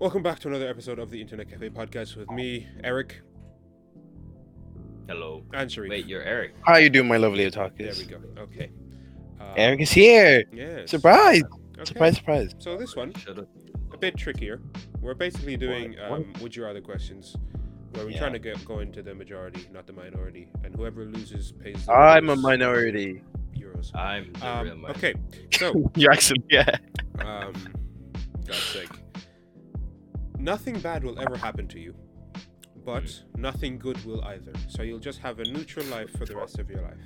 Welcome back to another episode of the Internet Cafe podcast with me, Eric, Hello. and Sharif. Wait, you're Eric. How you doing, my lovely there we go. Okay. Uh, Eric is here. Yes. Surprise! Okay. Surprise! Surprise! So this one, a bit trickier. We're basically doing What? um, would you rather questions, where we're Yeah. trying to get go into the majority, not the minority, and whoever loses pays. The I'm a minority. Euros. I'm the real Um, okay. So, You actually, yeah. um, God's sake, nothing bad will ever happen to you, but nothing good will either. So you'll just have a neutral life for the rest of your life.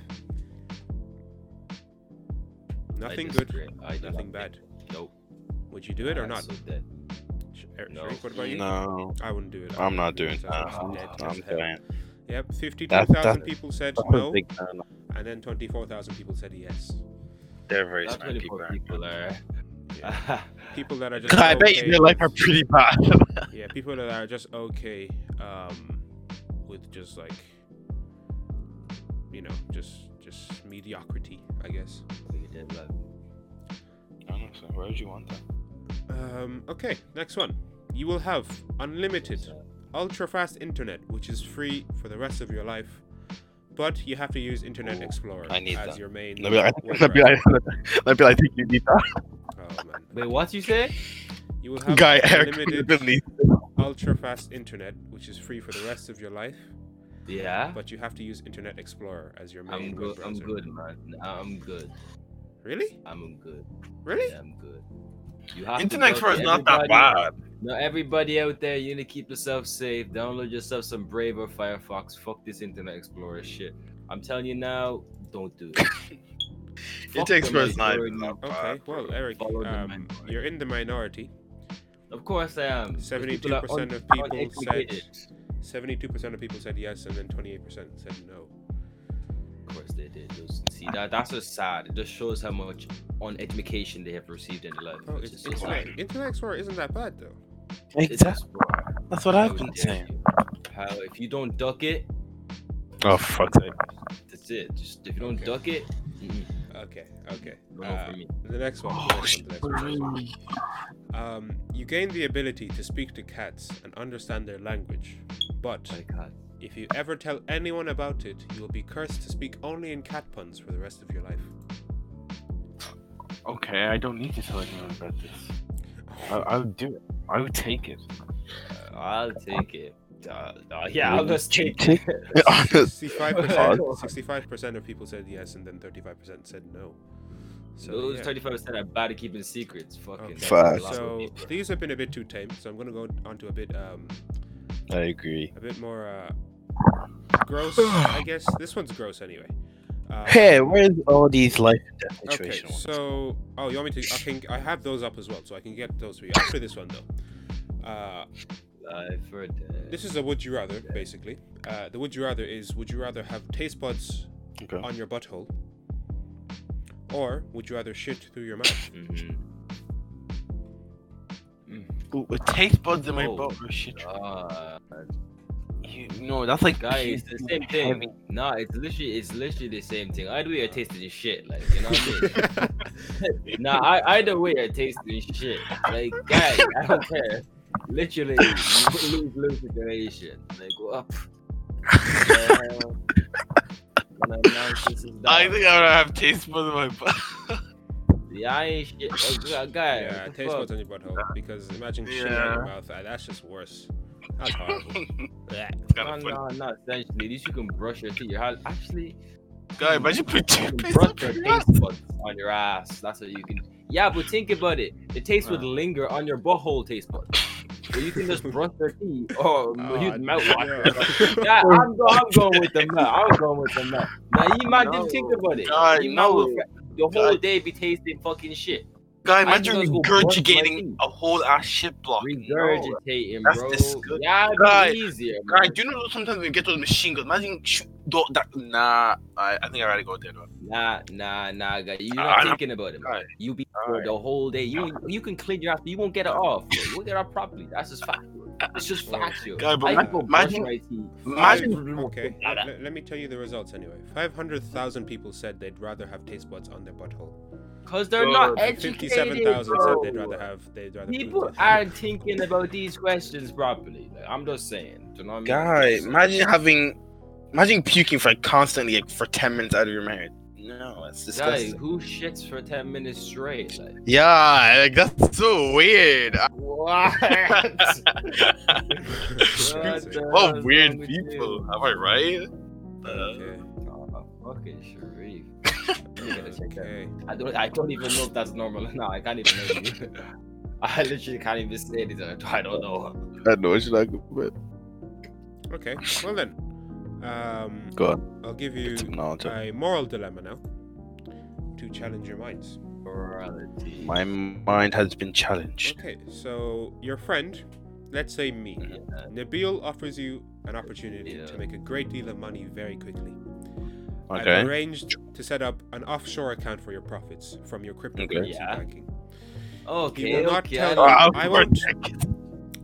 Nothing disagree. good, I nothing bad. think- Nope. Would you do it or not? so dead. Sh- Er- No. Sharif, what about you? No, I wouldn't do it. I I'm not do doing it. that. I'm dead as I'm doing. Yep, 52,000 That- that- people said no, a big no. and then 24,000 people said yes. They're very smart people. people are. Yeah. People that are just I bet you okay, their life are pretty bad. yeah, people that are just okay um, with just like, you know, just just mediocrity, I guess. Honestly, where would you want that? Um, okay, next one. You will have unlimited, ultra fast internet, which is free for the rest of your life, but you have to use Internet Ooh, Explorer I need as that. your main. Let me, I, web let me, browser. let me, I think you need that. Wait, what you say? You will have Guy, Eric, unlimited, really. ultra fast internet, which is free for the rest of your life, Yeah. but you have to use Internet Explorer as your main I'm web good. I'm good, man. I'm good. Really? I'm good. Really? Yeah, I'm good. You have Internet go Explorer is not that everybody- bad. Now, everybody out there, you need to keep yourself safe. Download yourself some Brave or Firefox. Fuck this Internet Explorer shit. I'm telling you now, don't do it. Fuck Internet the Explorer is not majority. even that Okay. Well, Eric, um, you're in the minority. Of course I am. Those people are 72% of people uneducated. said 72% of people said yes, and then 28% said no. Of course they did. See that that's just sad. It just shows how much uneducation they have received in their life. Oh, which it's, is Internet. Internet Explorer isn't that bad though. Exactly. That's what how I've been saying. How if you don't duck it, Oh, fuck's sake. that's it. Just if you don't Okay. duck it, mm-mm, Okay, okay. Uh, the next one. Oh, the next one, the next one. Um, you gain the ability to speak to cats and understand their language, but if you ever tell anyone about it, you will be cursed to speak only in cat puns for the rest of your life. Okay, I don't need to tell anyone about this. I, I would do it. I would take it. Uh, I'll take it. Uh, uh, yeah, I'll just take Take- it. 65%, 65% of people said yes, and then 35% said no. So, Those yeah. thirty-five percent are bad at keeping secrets. Fucking. Okay. Fuck. a So these have been a bit too tame. So I'm gonna go on to a bit, um, I agree. a bit more uh, gross. I guess this one's gross anyway. Uh, Hey, where's all these life and death Okay, situation ones? so oh, you want me to? I can. I have those up as well, so I can get those for you after this one though. Uh, Life or death. This is a would you rather, basically. Uh, the would you rather is: Would you rather have taste buds Okay. on your butthole, or would you rather shit through your mouth? Mhm. Ooh, with taste buds in my Oh, butt or shit. God. You, no, that's like Guys, it's the same thing. heavy. Nah, it's literally it's literally the same thing. Either way, you're tasting this shit. Like you know what I mean? nah, I, either way, you're tasting this shit. Like guys, I don't care. Literally, lose lose situation. Like what? the hell? What kind of nonsense is that? I think I would have taste buds in my butt. Yeah, I ain't shit. Like, guy, yeah, what taste buds on your butthole because imagine shit out your mouth. uh, That's just worse. That's horrible. Blech. No, no, not essentially. At least you can brush your teeth. Your hand- actually, Guy, imagine put you can toothpaste brush your your taste buds on your ass. That's what you can. Yeah, but think about it. The taste would linger on your butthole taste buds. So you can just brush your teeth or Oh, use mouthwash. yeah. Yeah, I'm, go- I'm going with the mouth. I'm going with the mouth. Now, you might No. just think about it. God, you no. might the whole God. day be tasting fucking shit. Guy, imagine just go brush my regurgitating a whole ass shit block. No. Regurgitating, That's bro. disgusting. Yeah, it'd Guy, be easier. Guy, do you know sometimes when you get those machine guns? Imagine shoot that. Nah, I, I think I gotta go there. though. Nah, nah, nah, guy. You're not ah, know. thinking about it. Guy, You be Alright. bored the whole day. You you can clean your ass, but you won't get it off. You won't get it off properly. That's just fact. It's just Well, facts, yo. guy, but I can imagine- my imagine. Mm, okay, let, let- let me tell you the results anyway. 500,000 people said they'd rather have taste buds on their butthole. Cause they're not the educated. Fifty-seven thousand said bro. they'd rather have. They'd rather. People boot it. aren't thinking about these questions properly. Like, I'm just saying. Do you know what I mean? Guy, imagine having, imagine puking for like constantly like for ten minutes out of your marriage. No, that's Guy, disgusting. who shits for ten minutes straight? Like, Yeah, like that's so weird. what? Crazy. the What weird people? you? Am I right? Uh, Okay. Oh, fucking Sharif. Let me get a check that. Okay. I don't. I don't even know if that's normal or not. I can't even know. I literally can't even say anything. I don't know. I know it's like, but Okay. Well then, um, go on. I'll give you No, a moral dilemma now to challenge your minds. Morality. my mind has been challenged. Okay. So your friend, let's say me, Yeah. Nabil offers you an opportunity Yeah. to make a great deal of money very quickly. I've arranged to set up an offshore account for your profits from your cryptocurrency Yeah. banking. Okay. He will not okay. tell oh, I you- don't- I won't-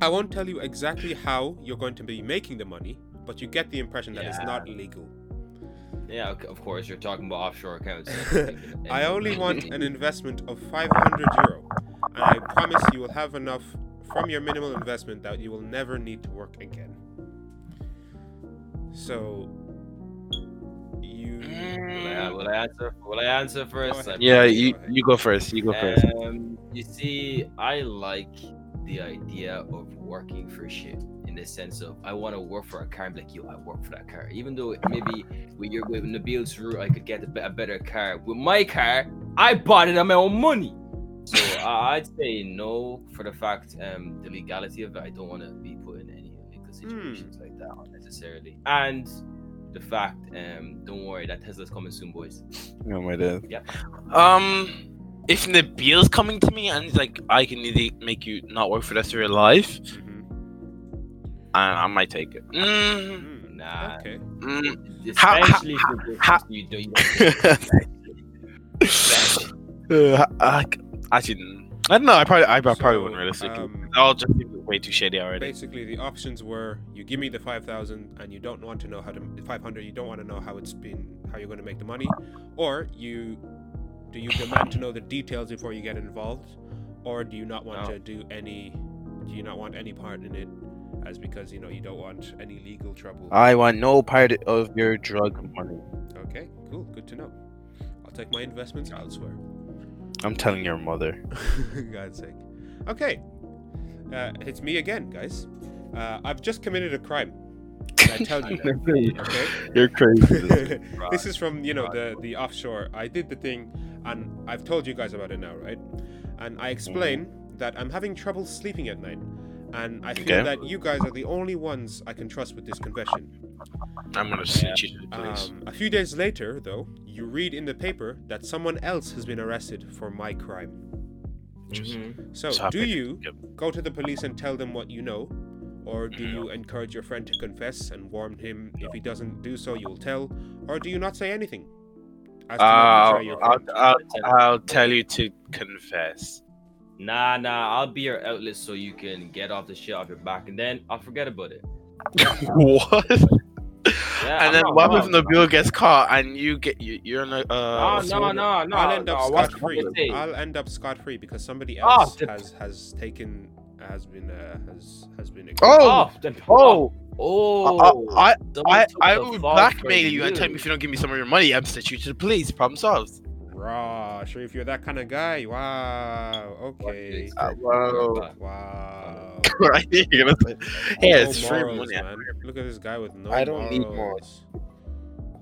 I won't tell you exactly how you're going to be making the money, but you get the impression that it's not legal. Yeah, of course. You're talking about offshore accounts. I only want an investment of 500 euro, and I promise you will have enough from your minimal investment that you will never need to work again. So, you. Will I, will I answer? Will I answer first? ahead. Yeah, you you go first. You go first. Um, you see, I like the idea of working for shit in the sense of I want to work for a car. and be like, yo, I work for that car. Even though maybe with your with Nabil's route, I could get a, a better car. With my car, I bought it on my own money. So I I'd say no for the fact um the legality of it. I don't want to be put in any illegal situations like that unnecessarily. And the fact, um, don't worry, that Tesla's coming soon, boys. Oh my dad. Yep. Um, if Nabil's coming to me and he's like, I can either make you not work for the rest of your life, Mhm. I, I might take it. Mm, Mm, Nah. Okay. mm. How- how- if how- you do you. Uh, I, actually, mm, I don't know. I probably, I probably So, wouldn't realistically. um, I'll just seem way too shady already. Basically, the options were you give me the 5,000 and you don't want to know how to 500. You don't want to know how it's been, how you're going to make the money, or you do you demand to know the details before you get involved, or do you not want No. to do any? Do you not want any part in it, as because you know you don't want any legal trouble? I want no part of your drug money. okay, cool, good to know. I'll take my investments elsewhere. I'm telling your mother. God's sake. Okay, uh, it's me again, guys. Uh, I've just committed a crime. I tell you that? Okay. You're crazy. this is from you know the the offshore. I did the thing, and I've told you guys about it now, right? And I explain that I'm having trouble sleeping at night, and I feel Okay. that you guys are the only ones I can trust with this confession. I'm gonna send you to the police. Um, a few days later, though, you read in the paper that someone else has been arrested for my crime. Mhm. So, Stop do you Yep. go to the police and tell them what you know? Or do Mm-hmm. you encourage your friend to confess and warn him if he doesn't do so, you'll tell? Or do you not say anything? As to not I'll, betray your I'll, friend? I'll, I'll tell you to confess. Nah, nah. I'll be your outlet so you can get off the shit off your back, and then I'll forget about it. what? Yeah, and I'm then not what if wrong. Nabil gets caught and you get you, you're in a No, uh, no, no, no. I'll end up no, scot free. I'll end up scot free because somebody Oh, else the- has has taken has been uh, has has been. Oh! Oh, then, Oh, oh. I someone I, I will blackmail for you and tell me if you don't give me some of your money, I'm send you to the police. Problem solved. Raw, sure if you're that kind of guy. Wow. Okay. Uh, well, Wow. right, you're gonna say, hey, No it's free money. man. Look at this guy with no I don't need morals.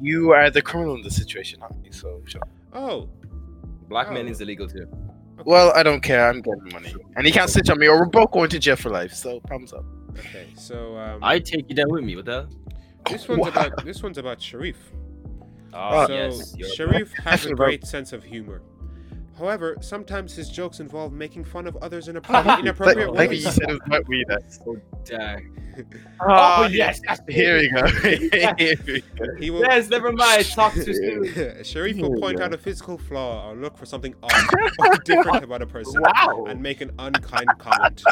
You are the criminal in the situation, not me. So, sure. Oh. Blackmailing Oh. is illegal too. okay. well, I don't care. I'm getting money, and he can't snitch on me, or we're both going to jail for life. So, problems up. Okay, so um, I take you down with me. What the this one's Wow. about this one's about Sharif. Oh, so yes. Sharif has a great sense of humor. However, sometimes his jokes involve making fun of others in a Like, inappropriate like ways. you said, it was about weed. Dang. Oh, ah, yes, that's Here we go. Here we go. He will Yes, never mind. Talk to soon. Sharif Here will point go. out a physical flaw or look for something odd or different about a person Wow. and make an unkind comment.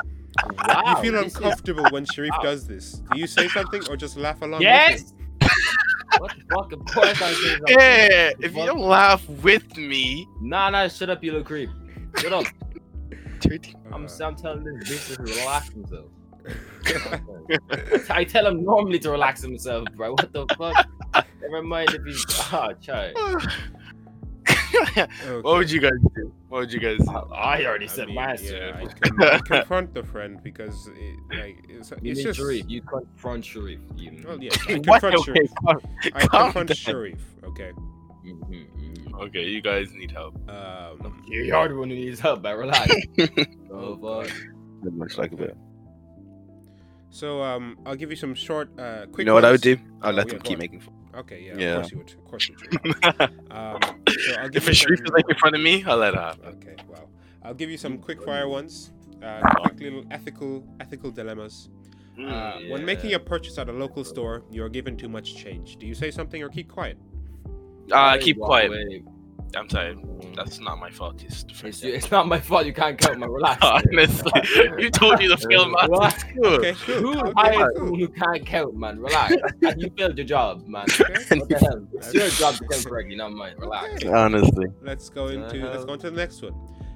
Wow. you feel this is- uncomfortable when Sharif wow. does this. Do you say something or just laugh along? Yes. With what the fuck? Of course I say something. Yeah, if you don't laugh with me, Nah, nah, shut up, you little creep. Shut up. I'm, I'm telling this bitch to relax himself. I tell him normally to relax himself, bro. What the fuck? Never mind if he's ah, child. Okay. what would you guys do? What would you guys do? I already I said mean, my yeah, I answer. can, I confront the friend because it, like it's, You it's just Sharif? You confront Sharif. You. well, yeah, I What? confront Okay, Sharif. calm- I confront down. Sharif. Okay. Mhm, mhm. Okay, you guys need help. Um, You're the one who needs help, but relax. oh fuck. That looks like a bit. so um, I'll give you some short, uh, quick. You know what I would do? I'll Oh, let yeah, them keep on. making fun. Okay, yeah, Yeah. of course you would. Of course you would. Um, so I'll give if you a Sharif some- is like in front of me, I'll let it happen. Okay, well, I'll give you some quick fire ones. Uh, quick little ethical ethical dilemmas. Uh, When making a purchase at a local store, you are given too much change. Do you say something or keep quiet? Uh, Wait, keep quiet. away. I'm sorry. That's not my fault. It's the It's, first it's not my fault. You can't count my relax. Honestly, you told me to fail math What? in. Okay, cool. Who okay, hired cool. someone who can't count, man? Relax. you failed your job, man. Okay. What the hell? It's your job to count correctly, not mine. Relax. Okay. Honestly. Let's go into let's go into the next one.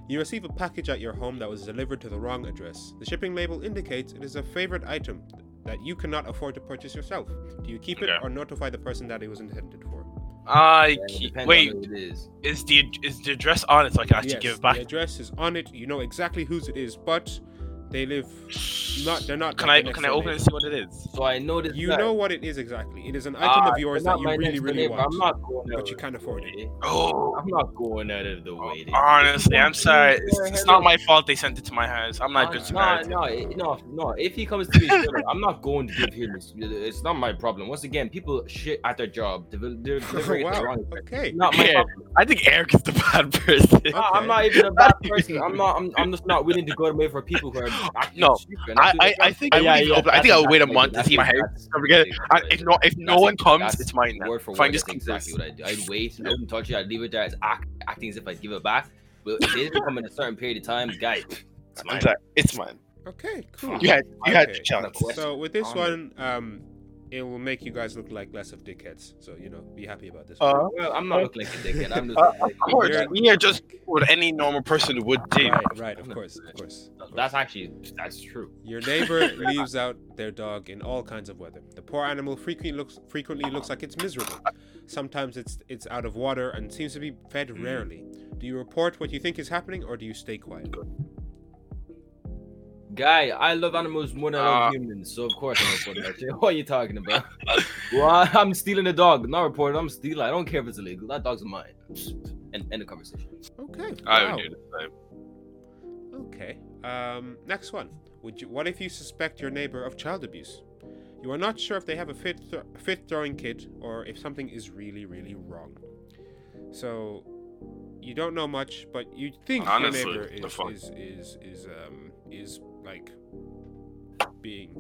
You receive a package at your home that was delivered to the wrong address. The shipping label indicates it is a favorite item that you cannot afford to purchase yourself. Do you keep it Okay. or notify the person that it was intended for? I keep. Wait, on it is. is the is the address on it so I can actually yes, give it back? the address is on it. You know exactly whose it is, but they live not. They're not. Can I can I open it and see what it is? So I know this. You guy. know what it is exactly. It is an item Ah, of yours that you really, really neighbor. want, I'm not going but you can't afford it. Oh, I'm not going out of the way. to- honestly, I'm sorry. It's, it's not my fault they sent it to my house. I'm not a good no, no, it- no, no. If he comes to me, I'm not going to give him. This. It's not my problem. Once again, people shit at their job. They're, they're delivering it the wrong. Okay. Not my Yeah. problem. I think Eric is the bad person. No, I'm not even a bad person. I'm not. I'm, I'm just not willing to go away for people who are acting No. I, I, I think I job. wouldn't open. I think I would wait a month to see my house. forget, that's if no if no one comes, it's mine now. Word for Fine, word, just that's exactly what I'd do. I'd wait, I wouldn't touch it, I'd leave it there as act, acting as if I'd give it back. But if it didn't come in a certain period of time, guys, it's mine. It's mine. Okay. Cool. You had you had Okay. the chance. So with this one, um, it will make you guys look like less of dickheads. So you know, be happy about this. Uh, Well, I'm not looking like a dickhead. I'm just. Uh, of course, we are just what any normal person would do. right, right. Of course, of course. of course. That's actually that's true. Your neighbor leaves out their dog in all kinds of weather. The poor animal frequently looks frequently looks like it's miserable. Sometimes it's it's out of water and seems to be fed rarely. Do you report what you think is happening or do you stay quiet? Guy, I love animals more than I love Uh. humans, so of course I'm reporting that shit. What are you talking about? well, I'm stealing a dog, not reporting. I'm stealing. I don't care if it's illegal. That dog's mine. And end the conversation. Okay. I wow. would do the same. Okay. Um, next one. Would you? What if you suspect your neighbor of child abuse? You are not sure if they have a fit th- fit throwing kid or if something is really really wrong. So you don't know much, but you think Honestly, your neighbor is fuck? is is is um is like being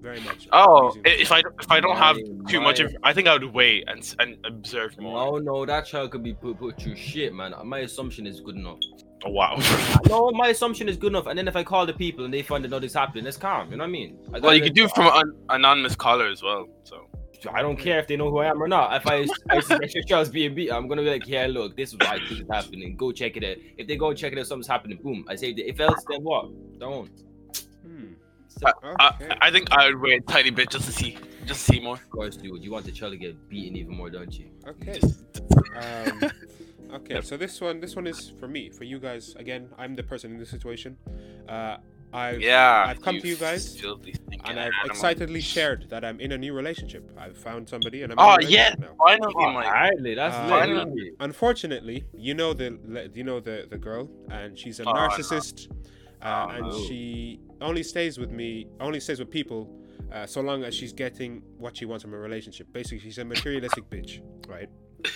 very much. Oh, if. I if I don't have My- too much of, I think I would wait and and observe more. No, no, that child could be put, put through shit, man. Uh, my assumption is good enough. Oh, wow. No, my assumption is good enough. And then if I call the people and they find out nothing's happening, it's calm. You know what I mean? I well, you could do it from an anonymous caller as well. So I don't care if they know who I am or not. If I, I suspect your child's being beat, I'm gonna be like, yeah, look, this is what I think is happening. Go check it out. If they go check it out, something's happening. Boom. I say, if else, then what? Don't. Hmm. So, I, Okay. I think I would wait a tiny bit just to see, just to see more. of course, dude, you want the child to get beaten even more, don't you? Okay. Um, okay, so this one, this one is for me, for you guys. Again, I'm the person in this situation. Uh, I've yeah, I've come to you guys, and I've animal. excitedly shared that I'm in a new relationship. I've found somebody, and I'm. Oh in a yeah, relationship now. finally, Oh, Mike. Hardly, that's Uh, finally. Unfortunately, you know the you know the the girl, and she's a Oh, no. narcissist, uh, Oh, and no. she only stays with me, only stays with people, uh, so long as she's getting what she wants from a relationship. Basically, she's a materialistic bitch, right?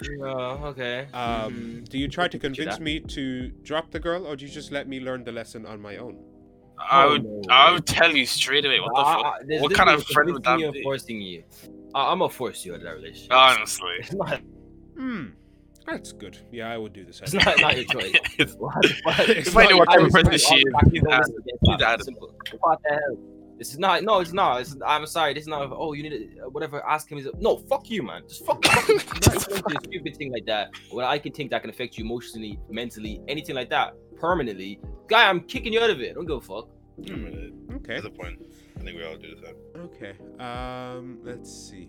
Yeah, okay. Um, Mhm. do you try to convince me to drop the girl, or do you just let me learn the lesson on my own? I Oh, would, no. I would tell you straight away. What the fuck? What kind of friend would that convincing you be? Forcing you. I- I'm gonna force you out of that relationship. Honestly, It's not, Hmm, that's good. Yeah, I would do the it's same. not, not your choice. It's- What- what- If I knew what I of was person she is, All the he's facts Adam. don't listen to He's that. Adam. Simple. What the hell? This is not. No, it's not. It's, I'm sorry. This is not. Oh, you need to, uh, whatever. Ask him. Is no. Fuck you, man. Just fuck. fuck you. Not even stupid thing like that. What I can think that can affect you emotionally, mentally, anything like that, permanently. Guy, I'm kicking you out of it. Don't give a fuck. Hmm, Okay. That's the point. I think we all do that. Okay. Um, let's see.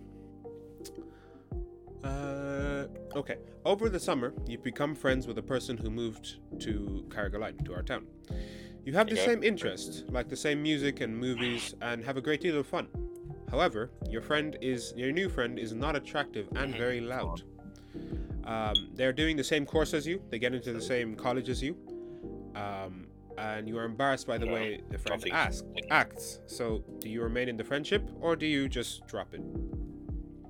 Uh, okay. Over the summer, you've become friends with a person who moved to Carrigaline, to our town. You have the Okay. same interests, like the same music and movies, and have a great deal of fun. However, your friend is your new friend is not attractive and very loud. Um, they're doing the same course as you. They get into the same college as you. Um, and you are embarrassed by the No, way the friend asks, acts. So, do you remain in the friendship or do you just drop it?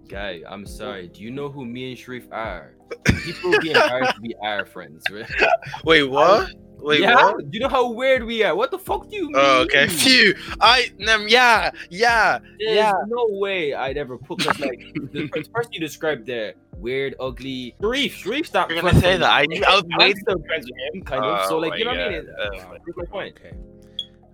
Guy, I'm sorry. Do you know who me and Sharif are? People be embarrassed to be our friends, right? Wait, what? Wait, yeah. what? Do you know how weird we are? What the fuck do you mean? Oh, okay. Phew. I, um, yeah, yeah. There's Yeah. no way I'd ever put because like the first person you described there, weird, ugly. Sharif, Sharif, stop. You're gonna say that. I knew- I was waiting. still friends with him, kind of. So Oh like, you know my what I mean? God. Uh, Oh. Point. Okay.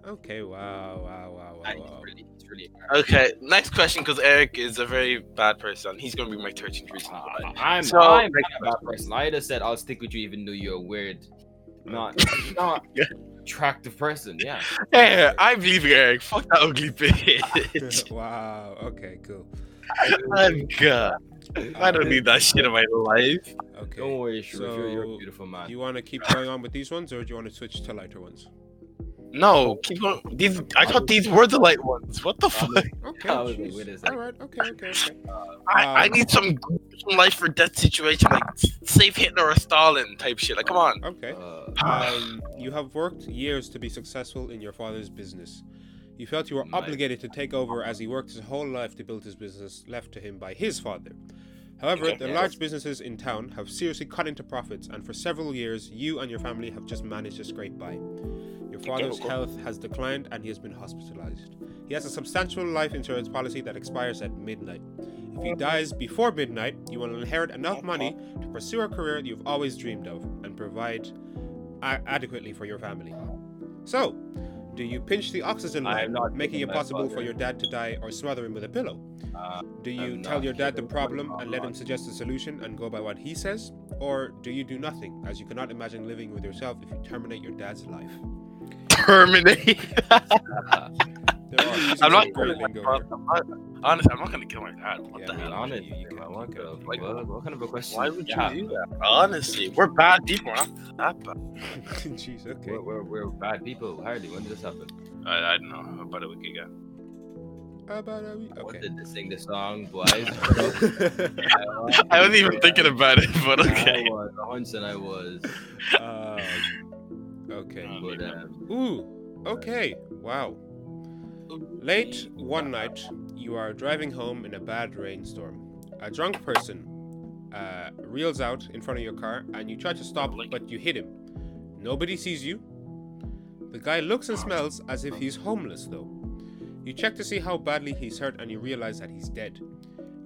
Okay. Wow. Wow. Wow. And Wow. it's wow. really, it's really. Okay, next question, because Eric is a very bad person. He's gonna be my 13th reason. I- I'm, So, I'm next not a bad person. I just said I'll stick with you even though you're a weird, not, not Yeah. attractive person. Yeah. Hey, I believe you, Eric. Fuck that ugly bitch. wow. Okay. Cool. I'm good. I don't need that shit in my life. Okay. Don't worry, Sharif. you're, you're a So, beautiful man. Do you want to keep going on with these ones, or do you want to switch to lighter ones? No, keep going. These, I thought these were the light ones. What the fuck? Okay. I was like, jeez. wait a All right. Okay. Okay. Okay. I, I Um, need some, some life or death situation, like save Hitler or Stalin type shit. Like, come on. Okay. Uh, Um, you have worked years to be successful in your father's business. You felt you were obligated to take over as he worked his whole life to build his business left to him by his father. However, the large businesses in town have seriously cut into profits, and for several years, you and your family have just managed to scrape by. Your father's health has declined, and he has been hospitalized. He has a substantial life insurance policy that expires at midnight. If he dies before midnight, you will inherit enough money to pursue a career you've always dreamed of and provide a- adequately for your family. So, do you pinch the oxygen line, not making it possible for your dad to die, or smother him with a pillow? uh, Do you I'm tell your dad the problem and let him suggest a solution and go by what he says? Or do you do nothing, as you cannot imagine living with yourself if you terminate your dad's life? Terminate. There are using I'm not gonna. lingo here. I'm not, honestly, I'm not gonna kill my dad. What Yeah, the I mean, hell? honest, you- you can- I want you can- to- like- what, what kind of a question? Why would you Yeah. do that? Honestly, we're bad people. We're not that bad. Jeez, okay. We're, we're, we're bad people. Hardly. When did this happen? I, I don't know about a week ago. About a week- What Okay. did they sing the song, boys? I wasn't even thinking about it, but I okay. was. A hunch and I was. um, okay. But um, Ooh, okay. Wow. Late one night, you are driving home in a bad rainstorm. A drunk person uh, reels out in front of your car and you try to stop, but you hit him. Nobody sees you. The guy looks and smells as if he's homeless, though. You check to see how badly he's hurt and you realize that he's dead.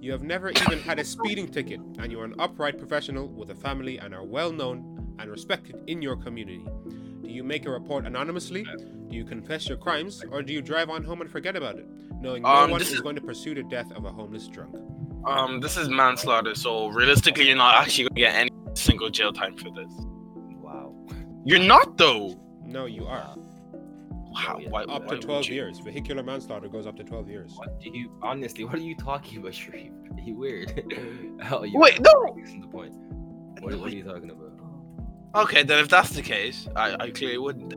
You have never even had a speeding ticket, and you are an upright professional with a family and are well known and respected in your community. Do you make a report anonymously? Do you confess your crimes, or do you drive on home and forget about it, knowing no Um, one is is- going to pursue the death of a homeless drunk? Um, this is manslaughter, so realistically, you're not actually gonna get any single jail time for this. wow. You're not though. No, you are. Wow, why, Up why to 12 you? years. Vehicular manslaughter goes up to 12 years. What do you honestly? What are you talking about, Sharif? Are you weird? Hell, you Wait, no. Listen to the point. What, what are you talking about? Okay, then if that's the case, I, I clearly wouldn't.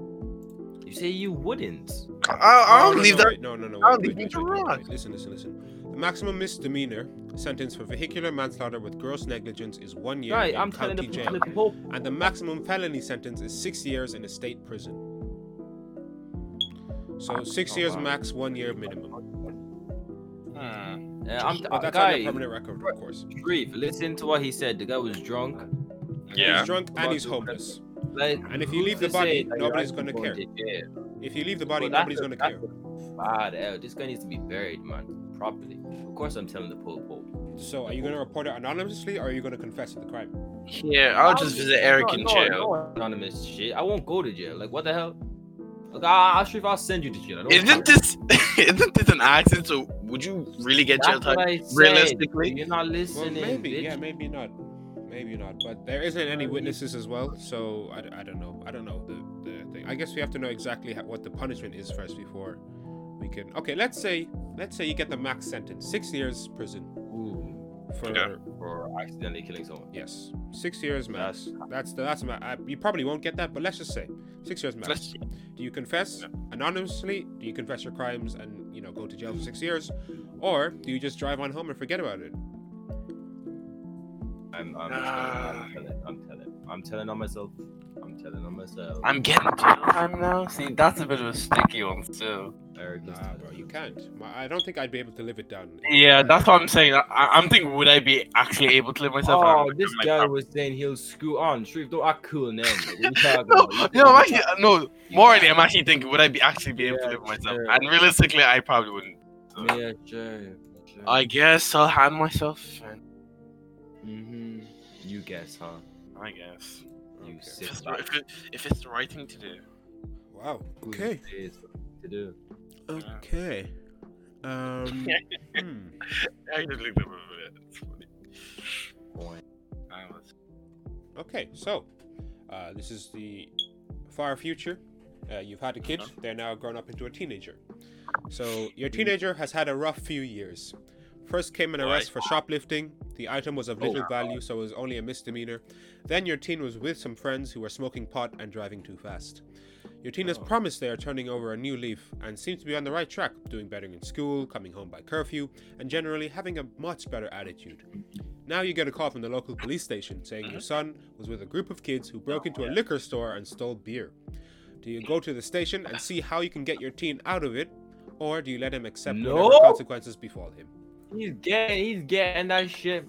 You say you wouldn't. I, I No, don't no, leave no, that. wait, No, no, no. I'll Wait, leave wait, you to wait, wait, Listen, listen, listen. The maximum misdemeanor sentence for vehicular manslaughter with gross negligence is one year Right, in I'm county the jail, the Pope. and the maximum felony sentence is six years in a state prison. So six Oh, years wow. max, one year minimum. Hmm. Uh, I'm But that's on guy. your permanent record, of course. Grief. Listen to what he said. The guy was drunk. Yeah. He's drunk and he's homeless. Like, And if you leave the body, say nobody's gonna going care. If you leave the body, Well, nobody's a- gonna care. that's Bad hell. This guy needs to be buried, man, properly. Of course, I'm telling the Pope. Pope. So are you gonna report it anonymously, or are you gonna confess to the crime? Yeah, I'll just visit Eric no, in jail. No anonymous shit. I won't go to jail. Like, what the hell? Look, I, I'll Sharif, I'll send you to jail. I don't Isn't this isn't this an accident? So would you really get jail time? what I said. realistically? You're not listening. Well, listening. maybe, bitch. yeah, maybe not, maybe not. But there isn't any witnesses as well, so I don't know. I don't know the, the thing. I guess we have to know exactly how, what the punishment is first before we can. Okay, let's say let's say you get the max sentence, six years prison Ooh, for for accidentally killing someone. yes, six years max. That's- That's the that's ma- I, you probably won't get that, but let's just say six years max. Do you confess anonymously? Do you confess your crimes and you know go to jail for six years, or do you just drive on home and forget about it? I'm, I'm. I'm telling, I'm telling, I'm telling on myself. I'm telling on myself. I'm getting jail time now. See, that's a bit of a sticky one too. Eric, Nah, bro, you can't. I don't think I'd be able to live it down. Yeah, that's what I'm saying. I, I'm thinking, would I be actually able to live myself? Oh, I'm- this I'm guy like, was saying he'll screw on. Sharif, don't act cool now. What you talking No, about? no, I'm actually no. Morally, I'm actually thinking, would I be actually be able to live myself? sure. And realistically, I probably wouldn't. So, Yeah, sure. sure. I guess I'll hand myself. and- Mm-hmm. You guess, huh? I guess You Okay. if sit it's, the right- if, it, if it's the right thing to do. Wow. Who Okay. is To do. Okay. Um. hmm. I just looked up a bit. It's funny. I was. Okay. So, uh, this is the far future. Uh, you've had a kid. They're now grown up into a teenager. So your teenager has had a rough few years. First came an arrest for shoplifting. The item was of oh, little value, so it was only a misdemeanor. Then your teen was with some friends who were smoking pot and driving too fast. Your teen has Oh. promised they are turning over a new leaf and seems to be on the right track, doing better in school, coming home by curfew, and generally having a much better attitude. Now you get a call from the local police station saying your mm-hmm. son was with a group of kids who broke oh, into a liquor store and stole beer. Do you go to the station and see how you can get your teen out of it, or do you let him accept No. whatever consequences befall him? He's getting, he's getting that shit.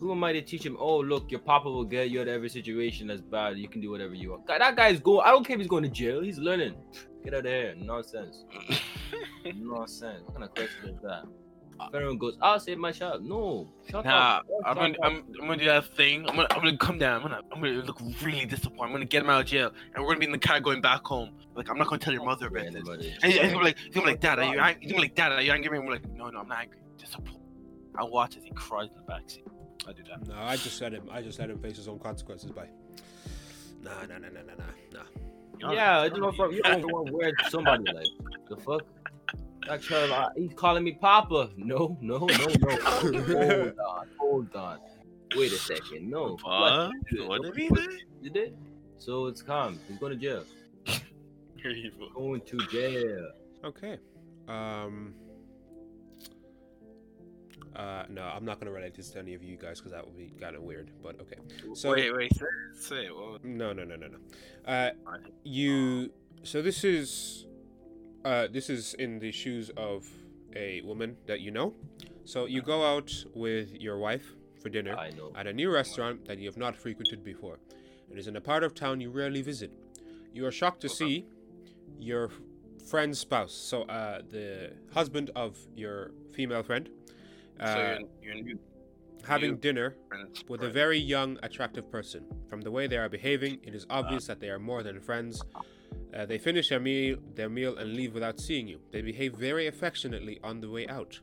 Who am I to teach him? Oh, look, your papa will get you out of every situation that's bad. You can do whatever you want. God, that guy's going. I don't care if he's going to jail. He's learning. Get out of here. Nonsense. Nonsense. What kind of question is that? If everyone goes, I'll save my child. No, shut Nah, up. I'm gonna. I'm, I'm gonna do that thing. I'm gonna, I'm gonna come down. I'm gonna, I'm gonna look really disappointed. I'm gonna get him out of jail, and we're gonna be in the car going back home. Like, I'm not gonna tell your mother about this. And he's gonna be like, he's gonna be like, Dad, are you angry? He's gonna be like, Dad, are you angry? And we're like, No, no, I'm not angry. Disappointed. I watch as he cries in the backseat. I do that. No, I just let him. I just let him face his own consequences by. Nah, nah, nah, nah, nah, nah, nah. Yeah, I don't know from you don't want to wear somebody like the fuck. That child, uh, he's calling me Papa. No, no, no, no. hold on, hold on. Wait a second. No. What? What? What did he What? say? You did? So it's calm. He's going to jail. You're evil. Going to jail. Okay. Um. Uh, no, I'm not gonna relate this to any of you guys because that would be kind of weird. But okay. So wait, wait, say, it, say it. What was- no, no, no, no, no. Uh, you. So this is, uh, this is in the shoes of a woman that you know. So you go out with your wife for dinner I know. at a new restaurant that you have not frequented before. It is in a part of town you rarely visit. You are shocked to see your friend's spouse, so uh, the husband of your female friend, uh, so you're, you're new having you- dinner friends. with a very young, attractive person. From the way they are behaving, it is obvious that they are more than friends. Uh, they finish their meal, their meal and leave without seeing you. They behave very affectionately on the way out.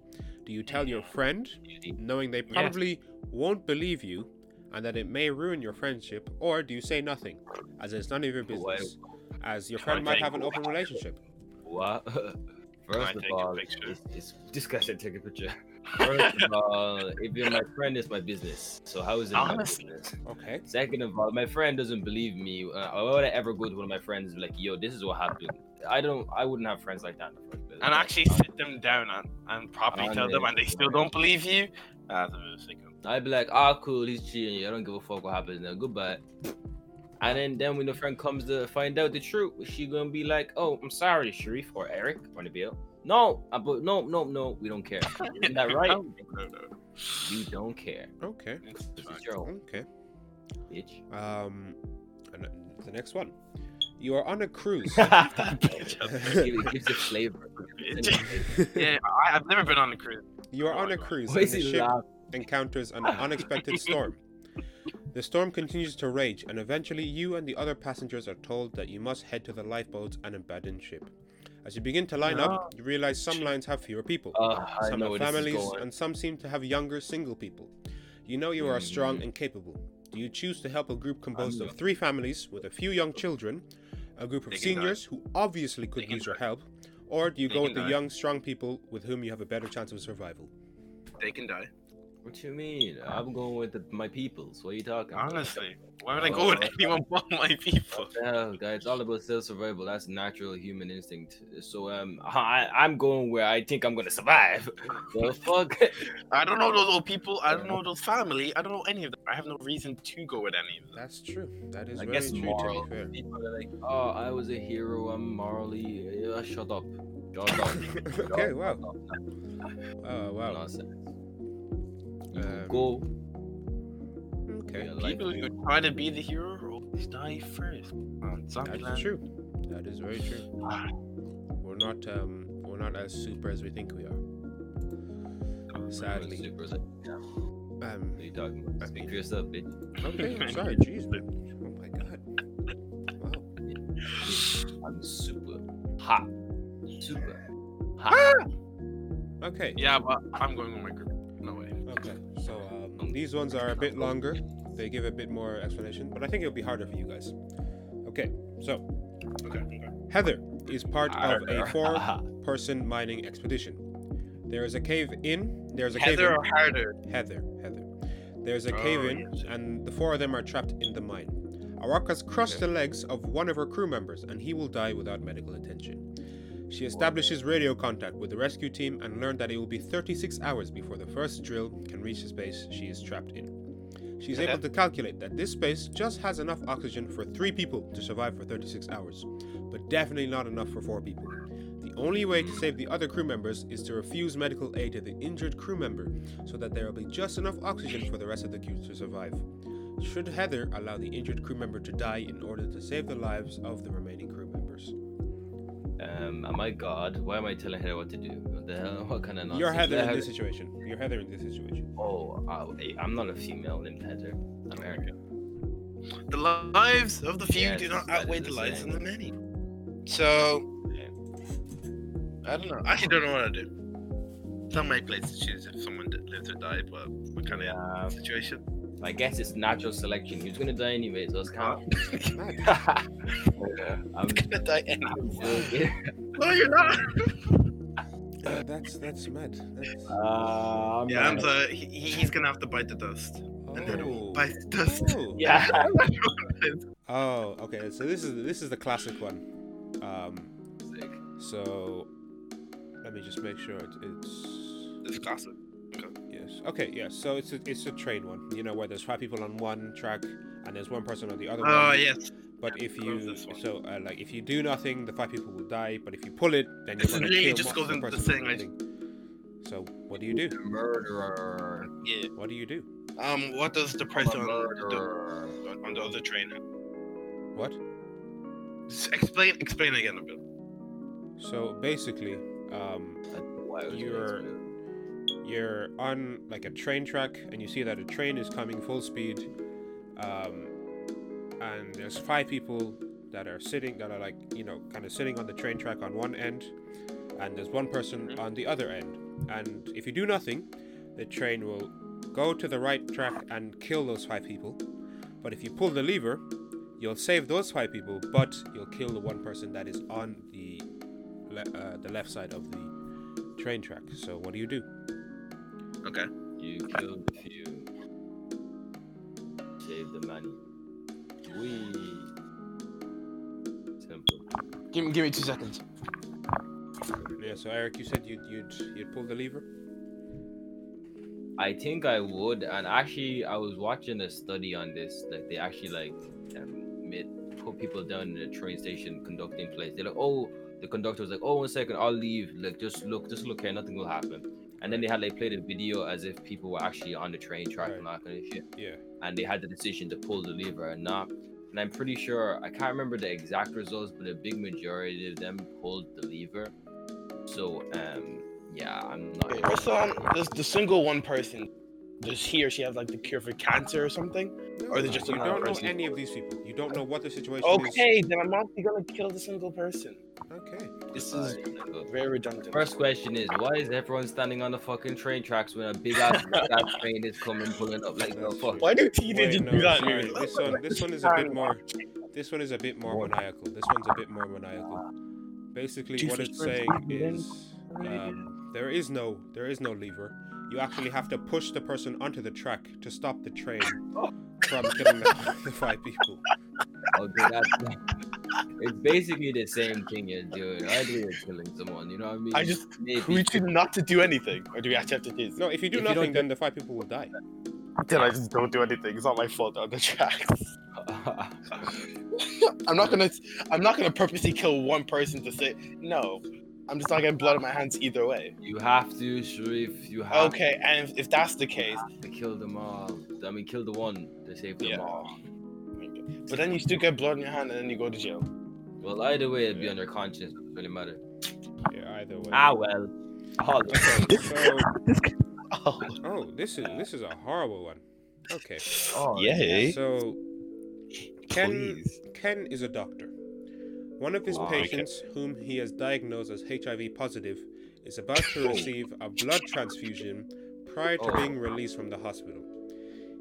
Do you tell your friend, knowing they probably won't believe you, and that it may ruin your friendship, or do you say nothing, as it's none of your Why- business, as your friend might have an open relationship? What? First of all, picture? it's, it's, this guy take a picture. First of all, if you're my friend, it's my business. So how is it my business? Okay. Second of all, my friend doesn't believe me. Uh, why would I ever go to one of my friends and be like, "Yo, this is what happened"? I don't. I wouldn't have friends like that in the first place. and actually sit them down and, and properly tell them, and they still don't believe you. That's a bit sick. I'd be like, "Ah, cool, he's cheating. I don't give a fuck what happens now. Goodbye." And then, then when the friend comes to find out the truth, she gonna be like, "Oh, I'm sorry, Sharif or Eric or Nabil. No, uh, but no, no, no, we don't care. Isn't that right? No, no, no. You don't care. Okay. This is your own Okay. bitch." Um, and the next one. You are on a cruise. it gives it flavor. yeah, I, I've never been on a cruise. You are on a cruise Why and the ship laughing? encounters an unexpected storm. The storm continues to rage, and eventually you and the other passengers are told that you must head to the lifeboats and abandon ship. As you begin to line up, you realize some lines have fewer people. Uh, Some know have where this is families, and some seem to have younger single people. You know you are strong and capable. Do you choose to help a group composed of three families with a few young children, a group of They can seniors who obviously could They use your help, or do you They go can with the young, strong people with whom you have a better chance of survival? They can die. What you mean? I'm going with the, my peoples. What are you talking about? Honestly, why would I go with Oh. anyone but my people? What the hell, guys? It's all about self-survival. That's natural human instinct. So um, I I'm going where I think I'm gonna survive. The fuck? I don't know those old people. I don't know those family. I don't know any of them. I have no reason to go with any of them. That's true. That is I very guess true, moral. to be fair. People are like, oh, I was a hero. I'm morally. Uh, shut up. Shut up. okay, Shut wow. up. Oh, wow. Nonsense. You Um, go. Okay. Like- People who try to be the hero always die first. That's true. That is very true. Ah, We're not um we're not as super as we think we are. Sadly. Super, like, yeah. Um are you talking about? Speak for yourself, bitch. okay, I'm sorry, jeez. man. Oh my god. Wow. I'm super hot. Super hot. Okay. Yeah, but I'm going with my group. No way. Okay. These ones are a bit longer. They give a bit more explanation, but I think it'll be harder for you guys. Okay. So Okay. okay. Heather is part of a four-person mining expedition. There is a cave in. There's a cave Heather in. or harder? Heather, Heather. There's a Oh, cave in, yes. and the four of them are trapped in the mine. Arak has crushed the legs of one of her crew members, and he will die without medical attention. She establishes radio contact with the rescue team and learned that it will be 36 hours before the first drill can reach the space she is trapped in. She is able to calculate that this space just has enough oxygen for three people to survive for 36 hours, but definitely not enough for four people. The only way to save the other crew members is to refuse medical aid to the injured crew member so that there will be just enough oxygen for the rest of the crew to survive. Should Heather allow the injured crew member to die in order to save the lives of the remaining crew? Um, am I God? Why am I telling Heather what to do? What the hell? What kind of nonsense? You're Heather in this situation. You're Heather in this situation. Oh, uh, I'm not a female named Heather. I'm Erica. The lives of the few Yes, do not outweigh the the lives of the many. So Yeah. I don't know. I actually don't know what to do. It's not my place to choose if someone d- lives or dies, but what kind Yeah. of situation? I guess it's natural selection. He's gonna die anyway, so it's kind Mad. of. I'm gonna die anyway. No, you're not. Uh, that's that's mad. That's, Uh, I'm Yeah, not- I'm the, he, he- he's gonna have to bite the dust, and then oh. will bite the dust. Oh. Yeah. Oh, okay. So this is this is the classic one. Um, Sick. so let me just make sure it, it's It's classic. Yes. Okay, yes. So it's a, it's a train one. You know where there's five people on one track and there's one person on the other Oh one. yes, But if you so uh, like if you do nothing, the five people will die. But if you pull it, then you're This gonna literally kill just goes into the person saying, like- holding. So what do you do? Murderer. yeah. What do you do? Um, what does the I'm person on the, on the other train? What? Just explain, explain again a bit. So basically, um, You're- you're on like a train track and you see that a train is coming full speed um, and there's five people that are sitting that are like you know kind of sitting on the train track on one end and there's one person Mhm. on the other end. And if you do nothing the train will go to the right track and kill those five people. But if you pull the lever you'll save those five people but you'll kill the one person that is on the le- uh, the left side of the train track. So what do you do Okay. You killed a few. Save the money. We. Simple. Give me, give me two seconds. Yeah, so Eric, you said you'd you'd you'd pull the lever. I think I would, and actually, I was watching a study on this. Like they actually like um, made, put people down in a train station conducting place. They're like, oh, the conductor was like, oh, one second, I'll leave. Like, just look, just look here, nothing will happen. And then they had like played a video as if people were actually on the train track and that kind of shit. Yeah. And they had the decision to pull the lever or not. And I'm pretty sure I can't remember the exact results, but a big majority of them pulled the lever. So um, yeah, I'm not. Wait, what's on the, the single one person? does he or she have like the cure for cancer or something? Or is it just you don't know any of these people. You don't know what the situation is. Okay, then I'm not gonna kill the single person. Okay. This is very redundant. First question is why is everyone standing on the fucking train tracks when a big ass train is coming pulling up like the fuck? Why do Wait, teenagers no, do that? sorry. This one, this one is a bit more. This one is a bit more maniacal. This one's a bit more maniacal. Basically, what it's saying is, um, there is no, there is no lever. You actually have to push the person onto the track to stop the train from killing the, the five people. Okay, that's it's basically the same thing you're doing. Either you're killing someone, you know what I mean? I just Maybe. we choose not to do anything, or do we actually have to do? No, if you do If nothing, get- then the five people will die. Then I just don't do anything. It's not my fault on the tracks. I'm not gonna. I'm not gonna purposely kill one person to say no. I'm just not getting blood on my hands either way. you have to, Sharif. You have Okay, and if, if that's the case, to kill them all. I mean, kill the one to save them Yeah. all. But then you still get blood in your hand and then you go to jail. Well, either way, it'd be on your conscience. Doesn't really matter. Yeah, either way. Ah well. All So, Oh, oh, this is this is a horrible one. Okay. oh, yay! So Ken Please. Ken is a doctor. One of his Wow. patients, whom he has diagnosed as HIV positive, is about to Oh. receive a blood transfusion prior to Oh. being released from the hospital.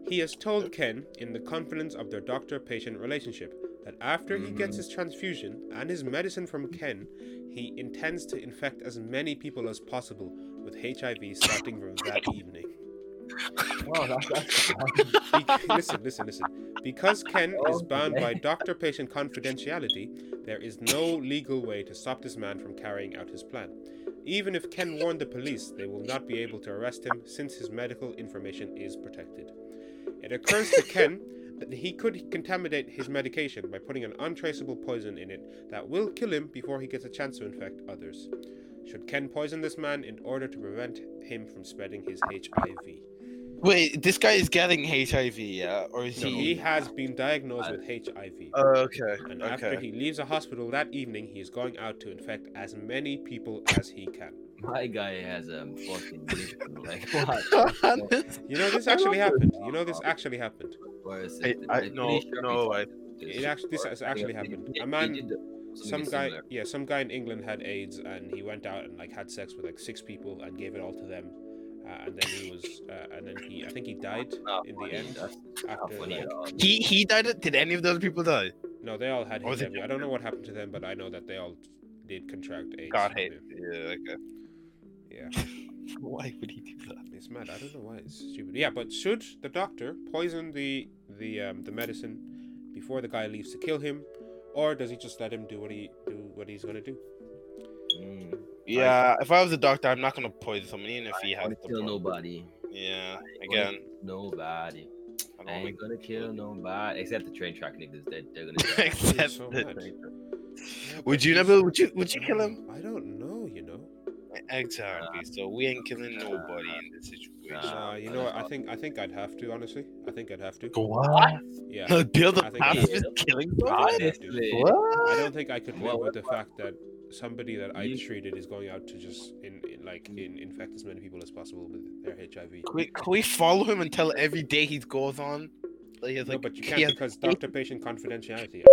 He has told Ken, in the confidence of their doctor patient relationship, that after he gets his transfusion and his medicine from Ken, he intends to infect as many people as possible with HIV starting from that evening. Oh, that's, that's Be- listen, listen, listen. Because Ken is bound by doctor patient confidentiality, there is no legal way to stop this man from carrying out his plan. Even if Ken warned the police, they will not be able to arrest him since his medical information is protected. It occurs to Ken that he could contaminate his medication by putting an untraceable poison in it that will kill him before he gets a chance to infect others. Should Ken poison this man in order to prevent him from spreading his HIV? Wait, this guy is getting HIV, yeah, or is No, he? he has been diagnosed with HIV. Oh, uh, okay. And after he leaves the hospital that evening, he is going out to infect as many people as he can. My guy has a fucking mission, like what? You know, this actually happened. You know, this actually happened. Where is I, it? I, I'm no, no, I, It actually, this has actually happened. A man, some guy, similar. yeah, some guy in England had AIDS, and he went out and like had sex with like six people and gave it all to them. Uh, and then he was, uh, and then he, I think he died Not in the end. That's After, funny like, he he died. Did any of those people die? no, they all had Or HIV. I don't know what happened to them, but I know that they all did contract AIDS. God from hate. Yeah. Okay. Yeah. Why would he do that? It's mad. I don't know why it's stupid. Yeah, but should the doctor poison the the um, the medicine before the guy leaves to kill him, or does he just let him do what he do what he's gonna do? Mm. Yeah. If I was a doctor, I'm not gonna poison someone, even if he I has ain't the. gonna kill blood. nobody. Yeah. I Again, Nobody. I I ain't like. gonna kill nobody except the train track niggas. They, they're gonna die. Except so the- mad. Yeah, Would you never? Would you? Would you kill him? I don't know. Exactly. So we ain't killing nobody in this situation. Uh, you know what? I think I think I'd have to. Honestly, I think I'd have to. What? Yeah. Build I a think pacifist yeah. killing I someone? Honestly, I don't think I could live Well, with the fact that somebody that I treated is going out to just in, in like in, infect as many people as possible with their HIV. Can we, can we follow him until every day he goes on? Like, No, like, but you can't because doctor-patient confidentiality.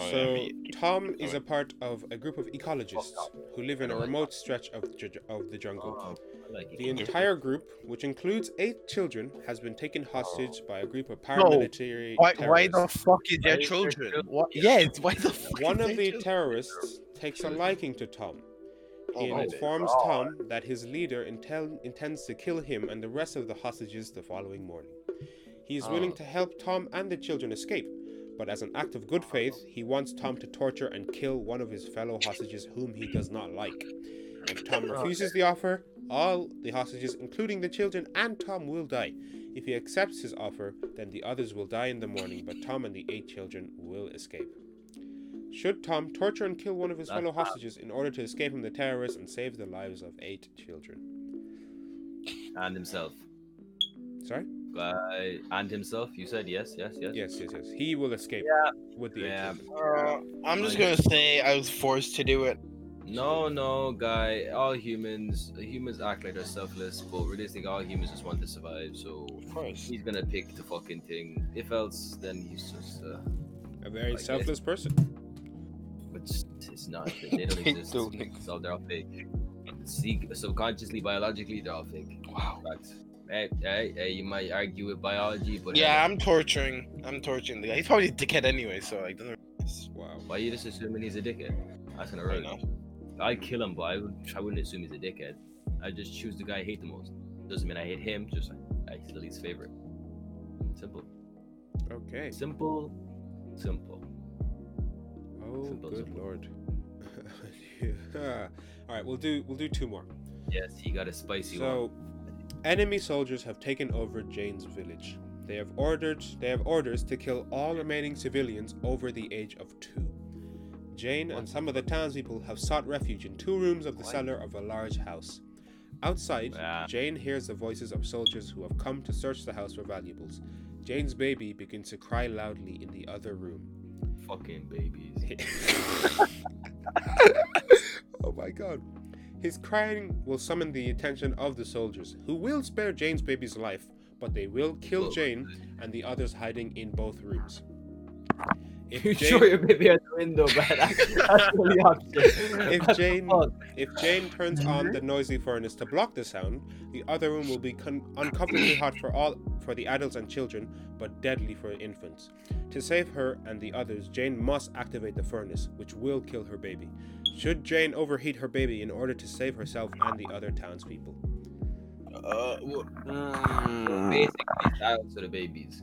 Oh, yeah, so me- Tom is okay. a part of a group of ecologists oh, who live in a remote stretch of, ju- of the jungle. Oh, I like The entire group, which includes eight children, has been taken hostage oh. by a group of paramilitary Why, why the fuck is there Why is there children? children? What? Yes, why the fuck One is of the children? terrorists takes a liking to Tom. Oh, he Oh informs Tom that his leader intel- intends to kill him and the rest of the hostages the following morning. He is willing Oh. to help Tom and the children escape, but as an act of good faith, he wants Tom to torture and kill one of his fellow hostages whom he does not like. If Tom refuses the offer, all the hostages, including the children and Tom, will die. If he accepts his offer, then the others will die in the morning, but Tom and the eight children will escape. Should Tom torture and kill one of his That's fellow hostages in order to escape from the terrorists and save the lives of eight children? and himself. Sorry? Uh, and himself. You said yes, yes, yes. Yes, yes, yes. He will escape yeah. with the Yeah. Uh, I'm just gonna say I was forced to do it. No, no, guy. All humans, humans act like they're selfless, but realistically, all humans just want to survive. So Of course. he's gonna pick the fucking thing. If else, then he's just. Uh, A very guess. selfless person. but it's, it's not. They they don't exist. Don't exist. So they're all fake. See, subconsciously, biologically, they're all fake. Wow. Facts. Hey, hey, hey, you might argue with biology, but Yeah, I'm torturing. I'm torturing the guy. He's probably a dickhead anyway, so like doesn't. Wow. why are you just assuming he's a dickhead? That's gonna I hurt. know. I'd kill him, but I, would, I wouldn't assume he's a dickhead. I just choose the guy I hate the most. Doesn't mean I hate him, just I he's the least favorite. Simple. Okay. Simple. Simple. Oh, Simple, good simple. lord. Yeah. All right, we'll do we'll do two more. Yes, he got a spicy So, one. Enemy soldiers have taken over Jane's village. They have ordered they have orders to kill all remaining civilians over the age of two. Jane and some of the townspeople have sought refuge in two rooms of the cellar of a large house. Outside, Ah. Jane hears the voices of soldiers who have come to search the house for valuables. Jane's baby begins to cry loudly in the other room. Fucking babies. oh my god. His crying will summon the attention of the soldiers, who will spare Jane's baby's life, but they will kill Well, Jane and the others hiding in both rooms. If You Jane, your baby out the window, man. That's, that's option. if Jane if Jane turns on the noisy furnace to block the sound, the other room will be con- uncomfortably hot for all for the adults and children, but deadly for infants. To save her and the others, Jane must activate the furnace, which will kill her baby. Should Jane overheat her baby in order to save herself and the other townspeople? Uh, wha- Basically, shout out to the babies.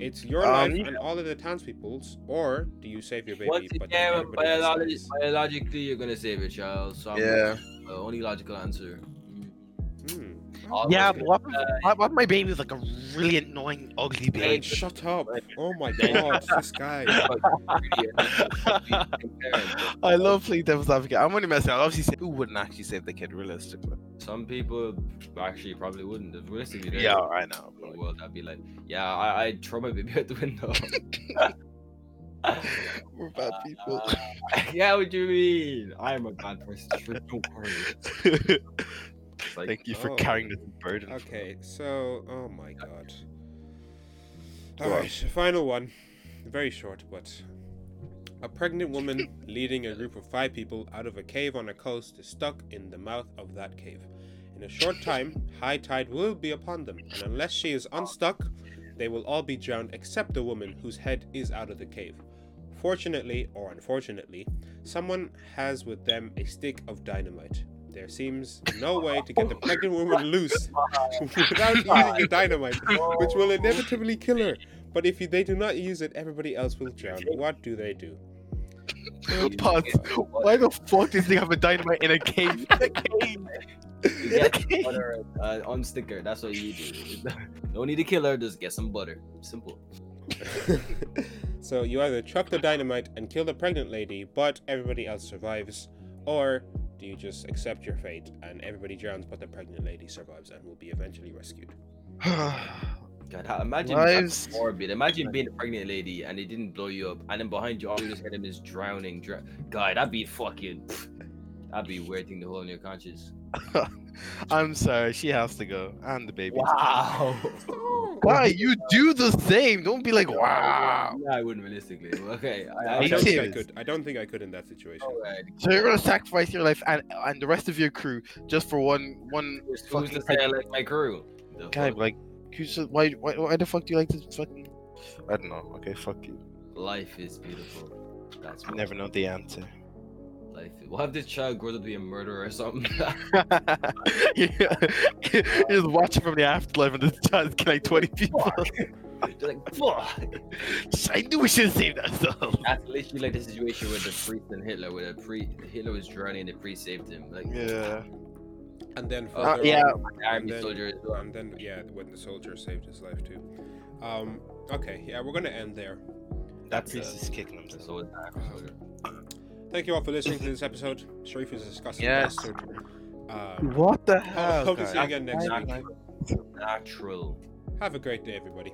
It's your Um, life you- and all of the townspeople's, or do you save your baby? Once but then again, everybody else biologi- dies? biologically, you're gonna save your child. So I'm Yeah. uh, only logical answer. Yeah, of but it. what, Uh, what, what my baby was like a really annoying, ugly Hey, baby? shut up! Oh my god, this guy. I love playing devil's advocate. I'm only messing. I'll obviously say who wouldn't actually save the kid realistically. Some people actually probably wouldn't. If Realistically, there's Yeah, I know. in the world that'd be like, yeah, I I'd throw my baby out the window. We're bad people. Uh, yeah, what do you mean? I'm a bad person. Don't worry. Like, Thank you for Oh. carrying this burden. Okay, so oh my god. Go All right, final one. Very short, but a pregnant woman leading a group of five people out of a cave on a coast is stuck in the mouth of that cave. In a short time, high tide will be upon them, and unless she is unstuck, they will all be drowned except the woman whose head is out of the cave. Fortunately, or unfortunately, someone has with them a stick of dynamite. There seems no way to get the pregnant woman loose without using the dynamite, which will inevitably kill her. But if they do not use it, everybody else will drown. What do they do? Pause. Why the fuck does he have a dynamite in a cave? In a cave. You get butter uh, on sticker. That's what you do. Don't need to kill her. Just get some butter. Simple. so you either chuck the dynamite and kill the pregnant lady, but everybody else survives, or do you just accept your fate and everybody drowns, but the pregnant lady survives and will be eventually rescued? God, how- imagine Lives- that's morbid. Imagine being a pregnant lady and it didn't blow you up, and then behind you, all you just heard him is drowning. Dr- God, that'd be fucking. That'd be a weird thing to hold in your conscience. I'm sorry, she has to go. And the baby. Wow. Why? You do the same. Don't be like, wow. No, I wouldn't realistically. Okay. I, I don't think I could. I don't think I could in that situation. Alright. So you're gonna sacrifice your life and and the rest of your crew just for one one Who's fucking to say I like my crew? The guy? fuck? Like, who's just, why, why why the fuck do you like this fucking? I don't know. Okay, fuck you. Life is beautiful. That's I never know the answer. Life is. What if this child grow up to be a murderer or something? yeah. You're just watching from the afterlife and this child's killing 20 people. They're like, fuck. I knew we should have saved ourselves. That's literally like the situation with the priest and Hitler, where the pre Hitler was drowning and the priest saved him. Like, Yeah. And then Uh, yeah. on, the army and then- soldier as well. and then yeah, when the soldier saved his life too. Um, okay, yeah, we're gonna end there. That That's, priest uh, is kicking himself. So Thank you all for listening to this episode. Sharif is a disgusting Yes. bastard. Uh, What the hell, hell? hope to see you again next I- week. Natural. have a great day, everybody.